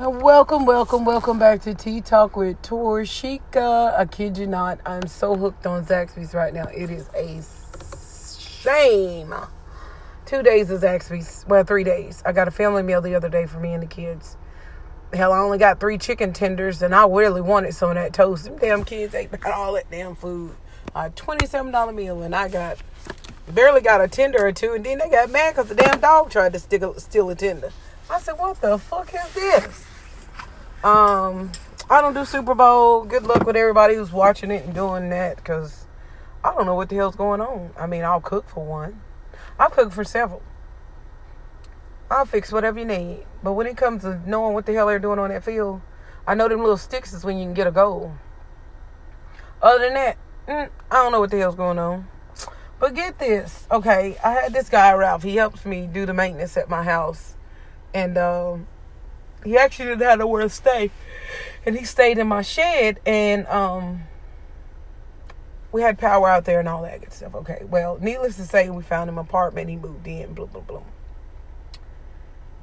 Welcome, welcome, welcome back to Tea Talk with Torshika. I kid you not, I'm so hooked on Zaxby's right now. It is a shame. Two days of Zaxby's. Well, three days. I got a family meal the other day for me and the kids. Hell, I only got three chicken tenders, and I really wanted some of that toast. Them damn kids ate all that damn food. A $27 meal, and I got barely got a tender or two, and then they got mad because the damn dog tried to stick steal a tender. I said, what the fuck is this? Um, I don't do Super Bowl. Good luck with everybody who's watching it and doing that because I don't know what the hell's going on. I mean, I'll cook for one. I'll cook for several. I'll fix whatever you need. But when it comes to knowing what the hell they're doing on that field, I know them little sticks is when you can get a goal. Other than that, mm, I don't know what the hell's going on. But get this. Okay, I had this guy, Ralph. He helps me do the maintenance at my house. And, um, he actually didn't have nowhere to stay. And he stayed in my shed and um we had power out there and all that good stuff. Okay. Well, needless to say, we found him apartment, he moved in, blah blah blah.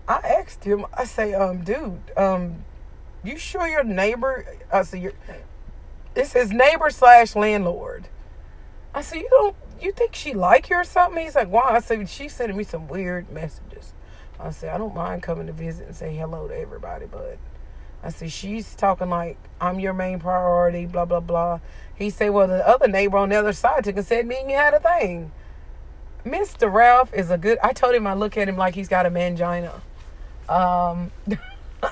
I asked him, I say, um, dude, um, you sure your neighbor I said your it's his neighbor slash landlord. I said, You don't you think she like you or something? He's like, Why? I said, She's sending me some weird messages. I said, I don't mind coming to visit and say hello to everybody, but I said, she's talking like I'm your main priority, blah, blah, blah. He said, well, the other neighbor on the other side took and said me and you had a thing. Mr. Ralph is a good, I told him I look at him like he's got a mangina. Um,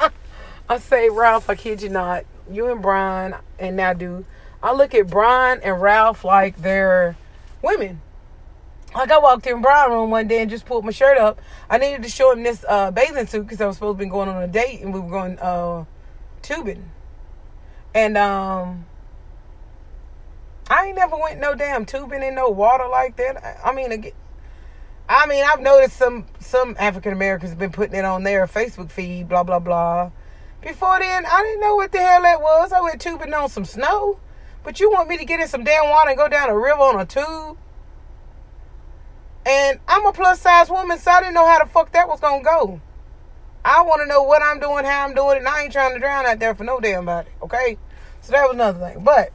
I say, Ralph, I kid you not, you and Brian and do. I look at Brian and Ralph like they're women. Like I walked in Brian room one day and just pulled my shirt up. I needed to show him this uh, bathing suit because I was supposed to be going on a date and we were going uh, tubing. And um, I ain't never went no damn tubing in no water like that. I, mean, I mean, I've noticed some some African Americans have been putting it on their Facebook feed, blah blah blah. Before then, I didn't know what the hell that was. I went tubing on some snow, but you want me to get in some damn water and go down a river on a tube? And I'm a plus size woman, so I didn't know how the fuck that was gonna go. I want to know what I'm doing, how I'm doing it, and I ain't trying to drown out there for no damn body, okay? So that was another thing. But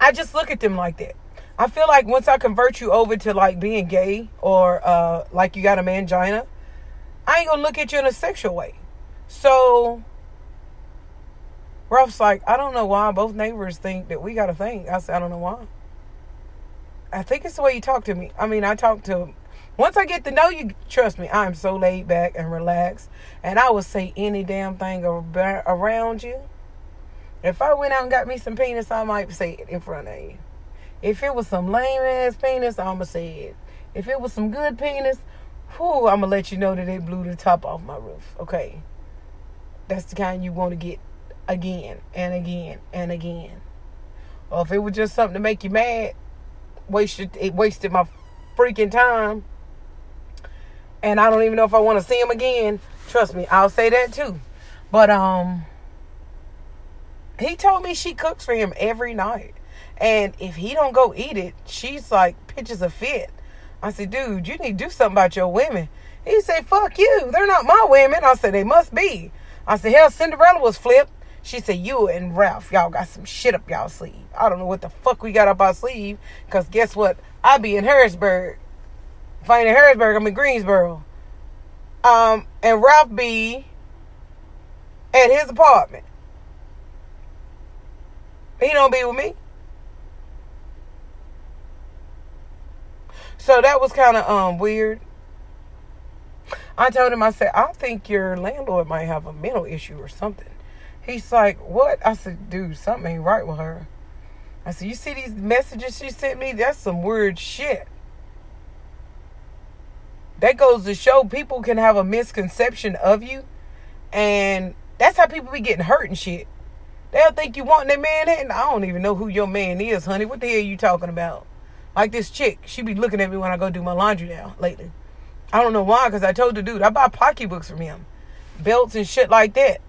I just look at them like that. I feel like once I convert you over to like being gay or uh, like you got a mangina, I ain't gonna look at you in a sexual way. So Ralph's like, I don't know why both neighbors think that we got a thing. I said, I don't know why. I think it's the way you talk to me. I mean, I talk to once I get to know you, trust me, I'm so laid back and relaxed, and I will say any damn thing around you. If I went out and got me some penis, I might say it in front of you. If it was some lame ass penis, I'ma say it. If it was some good penis, whoo, I'ma let you know that it blew the top off my roof. Okay. That's the kind you want to get again and again and again. Or if it was just something to make you mad, wasted it wasted my freaking time. And I don't even know if I want to see him again. Trust me, I'll say that too. But um he told me she cooks for him every night. And if he don't go eat it, she's like pitches a fit. I said, dude, you need to do something about your women. He said, fuck you. They're not my women. I said, they must be. I said, hell, Cinderella was flipped. She said, You and Ralph, y'all got some shit up y'all sleeve. I don't know what the fuck we got up our sleeve. Because guess what? I be in Harrisburg. If I ain't in Harrisburg, I'm in Greensboro. Um, and Ralph be at his apartment. He don't be with me. So that was kind of um weird. I told him, I said, I think your landlord might have a mental issue or something. He's like, What? I said, Dude, something ain't right with her. I said, You see these messages she sent me? That's some weird shit. That goes to show people can have a misconception of you. And that's how people be getting hurt and shit. They'll think you want that man, and I don't even know who your man is, honey. What the hell are you talking about? Like this chick, she be looking at me when I go do my laundry now lately. I don't know why, because I told the dude I buy pocketbooks from him, belts and shit like that.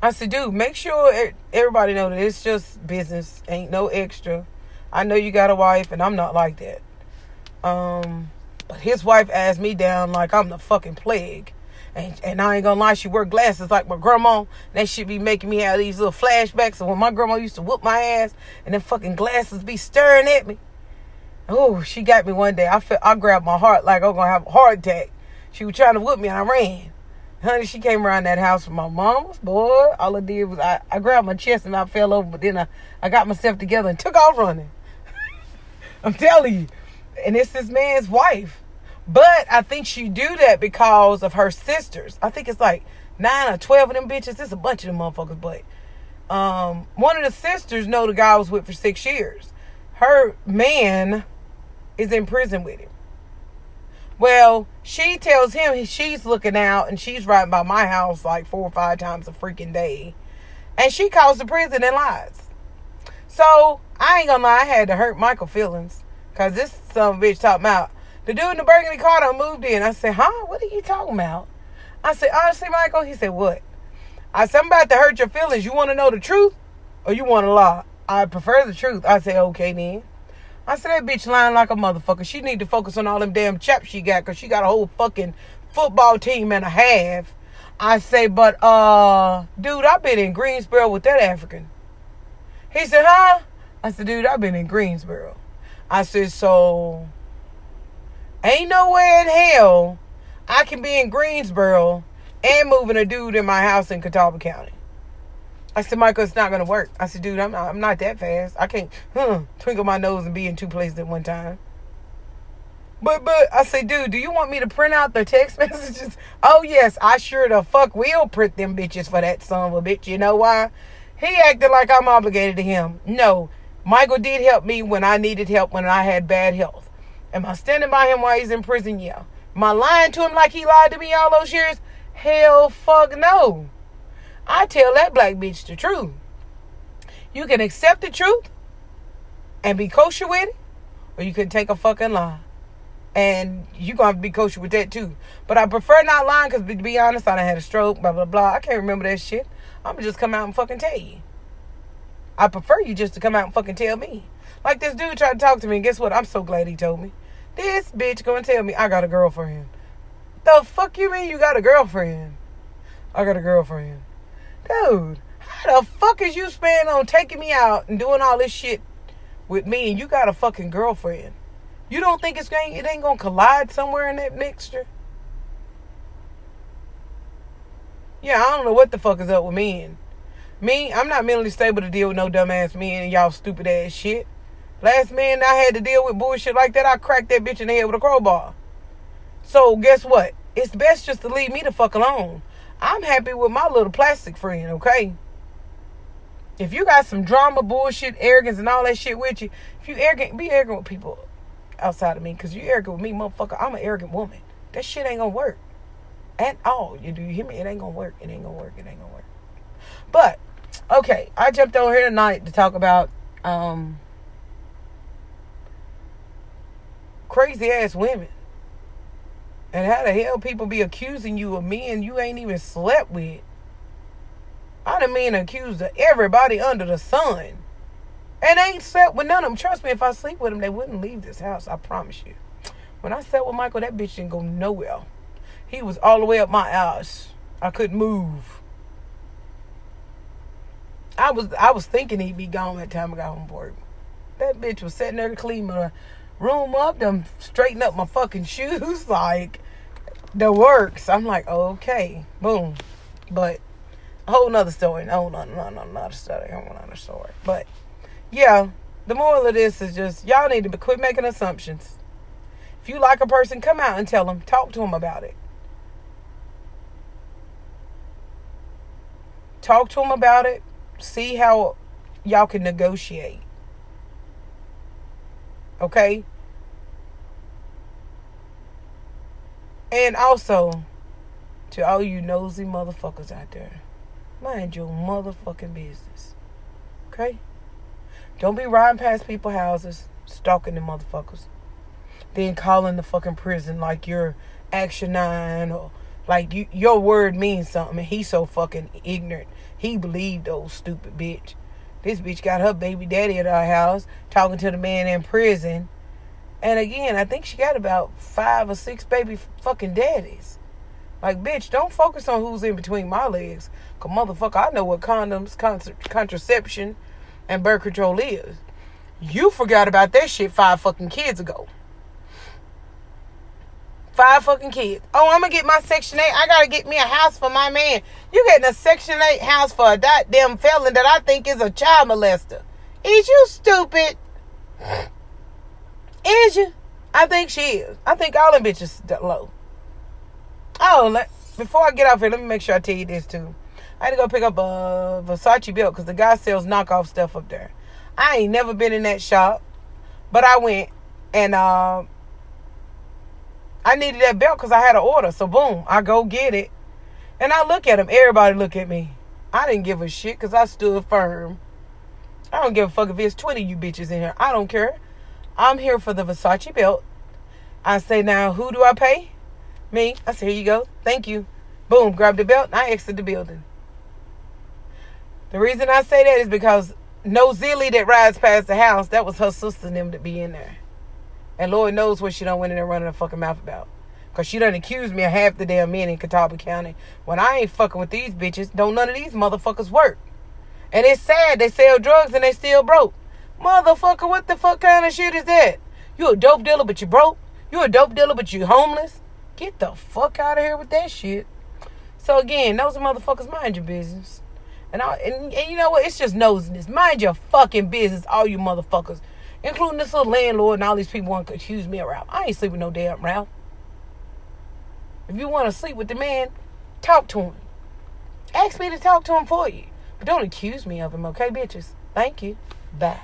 I said, dude, make sure everybody know that it's just business. Ain't no extra. I know you got a wife, and I'm not like that. Um, but his wife asked me down like I'm the fucking plague. And, and I ain't gonna lie, she wear glasses like my grandma. That should be making me have these little flashbacks of when my grandma used to whoop my ass and then fucking glasses be staring at me. Oh, she got me one day. I felt I grabbed my heart like I'm gonna have a heart attack. She was trying to whoop me and I ran. Honey, she came around that house with my mama's boy. All I did was I, I grabbed my chest and I fell over, but then I, I got myself together and took off running. I'm telling you. And it's this man's wife. But I think she do that because of her sisters. I think it's like nine or twelve of them bitches. It's a bunch of them motherfuckers, but um, one of the sisters know the guy I was with for six years. Her man is in prison with him. Well, she tells him she's looking out and she's riding by my house like four or five times a freaking day. And she calls the prison and lies. So I ain't gonna lie, I had to hurt Michael feelings. Cause this some bitch talking about the dude in the burgundy car I moved in. I said, huh? What are you talking about? I said, honestly, Michael, he said, what? I said, I'm about to hurt your feelings. You want to know the truth or you want to lie? I prefer the truth. I said, okay then. I said, that bitch lying like a motherfucker. She need to focus on all them damn chaps she got because she got a whole fucking football team and a half. I say, but, uh, dude, I've been in Greensboro with that African. He said, huh? I said, dude, I've been in Greensboro. I said, so, ain't no way in hell I can be in Greensboro and moving a dude in my house in Catawba County. I said, Michael, it's not gonna work. I said, dude, I'm not, I'm not that fast. I can't huh, twinkle my nose and be in two places at one time. But but I said, dude, do you want me to print out the text messages? Oh yes, I sure the fuck will print them bitches for that son of a bitch. You know why? He acted like I'm obligated to him. No, Michael did help me when I needed help when I had bad health. Am I standing by him while he's in prison? Yeah. Am I lying to him like he lied to me all those years? Hell fuck no. I tell that black bitch the truth. You can accept the truth and be kosher with it, or you can take a fucking lie. And you're going to have to be kosher with that too. But I prefer not lying because, to be honest, I done had a stroke, blah, blah, blah. I can't remember that shit. I'm going to just come out and fucking tell you. I prefer you just to come out and fucking tell me. Like this dude tried to talk to me, and guess what? I'm so glad he told me. This bitch gonna tell me I got a girlfriend. The fuck you mean you got a girlfriend? I got a girlfriend dude, how the fuck is you spending on taking me out and doing all this shit with me and you got a fucking girlfriend? You don't think it's going it ain't gonna collide somewhere in that mixture? Yeah, I don't know what the fuck is up with me and me, I'm not mentally stable to deal with no dumbass men and y'all stupid ass shit. Last man I had to deal with bullshit like that, I cracked that bitch in the head with a crowbar. So guess what? It's best just to leave me the fuck alone. I'm happy with my little plastic friend, okay? If you got some drama, bullshit, arrogance, and all that shit with you, if you arrogant, be arrogant with people outside of me. Because you arrogant with me, motherfucker, I'm an arrogant woman. That shit ain't gonna work. At all. You do you hear me? It ain't gonna work. It ain't gonna work. It ain't gonna work. But, okay, I jumped over here tonight to talk about um crazy ass women. And how the hell people be accusing you of men you ain't even slept with? I done mean accused of everybody under the sun. And ain't slept with none of them. Trust me, if I sleep with them, they wouldn't leave this house. I promise you. When I slept with Michael, that bitch didn't go nowhere. He was all the way up my ass. I couldn't move. I was I was thinking he'd be gone that time I got home work. That bitch was sitting there to clean my room up, them straighten up my fucking shoes, like the works. I'm like, okay, boom. But a whole nother story. No, no, no, no, not a story. Want another story. But yeah, the moral of this is just y'all need to quit making assumptions. If you like a person, come out and tell them, talk to them about it. Talk to them about it. See how y'all can negotiate. Okay? And also, to all you nosy motherfuckers out there, mind your motherfucking business. Okay? Don't be riding past people's houses, stalking the motherfuckers. Then calling the fucking prison like you're Action 9 or like you, your word means something. And he's so fucking ignorant. He believed those stupid bitch. This bitch got her baby daddy at our house talking to the man in prison. And again, I think she got about five or six baby fucking daddies. Like, bitch, don't focus on who's in between my legs. Cause motherfucker, I know what condoms, contra- contraception, and birth control is. You forgot about that shit five fucking kids ago. Five fucking kids. Oh, I'm gonna get my Section 8. I gotta get me a house for my man. You getting a Section 8 house for a goddamn felon that I think is a child molester. Is you stupid? Is you? I think she is. I think all them bitches low. Oh, let, before I get off here, let me make sure I tell you this too. I had to go pick up a Versace belt because the guy sells knockoff stuff up there. I ain't never been in that shop, but I went and uh, I needed that belt because I had an order. So boom, I go get it, and I look at him. Everybody look at me. I didn't give a shit because I stood firm. I don't give a fuck if there's 20 you bitches in here. I don't care. I'm here for the Versace belt. I say, now, who do I pay? Me. I say, here you go. Thank you. Boom, grab the belt, and I exit the building. The reason I say that is because no Zilly that rides past the house, that was her sister and them to be in there. And Lord knows what she done went in there running her fucking mouth about. Cause she done accused me of half the damn men in Catawba County. When I ain't fucking with these bitches, don't none of these motherfuckers work. And it's sad they sell drugs and they still broke. Motherfucker, what the fuck kind of shit is that? You a dope dealer but you broke? You a dope dealer but you homeless? Get the fuck out of here with that shit. So again, those motherfuckers mind your business. And, I, and, and you know what? It's just nosiness. Mind your fucking business, all you motherfuckers. Including this little landlord and all these people want to accuse me of Ralph. I ain't sleeping no damn Ralph. If you want to sleep with the man, talk to him. Ask me to talk to him for you. But don't accuse me of him, okay, bitches? Thank you. Bye.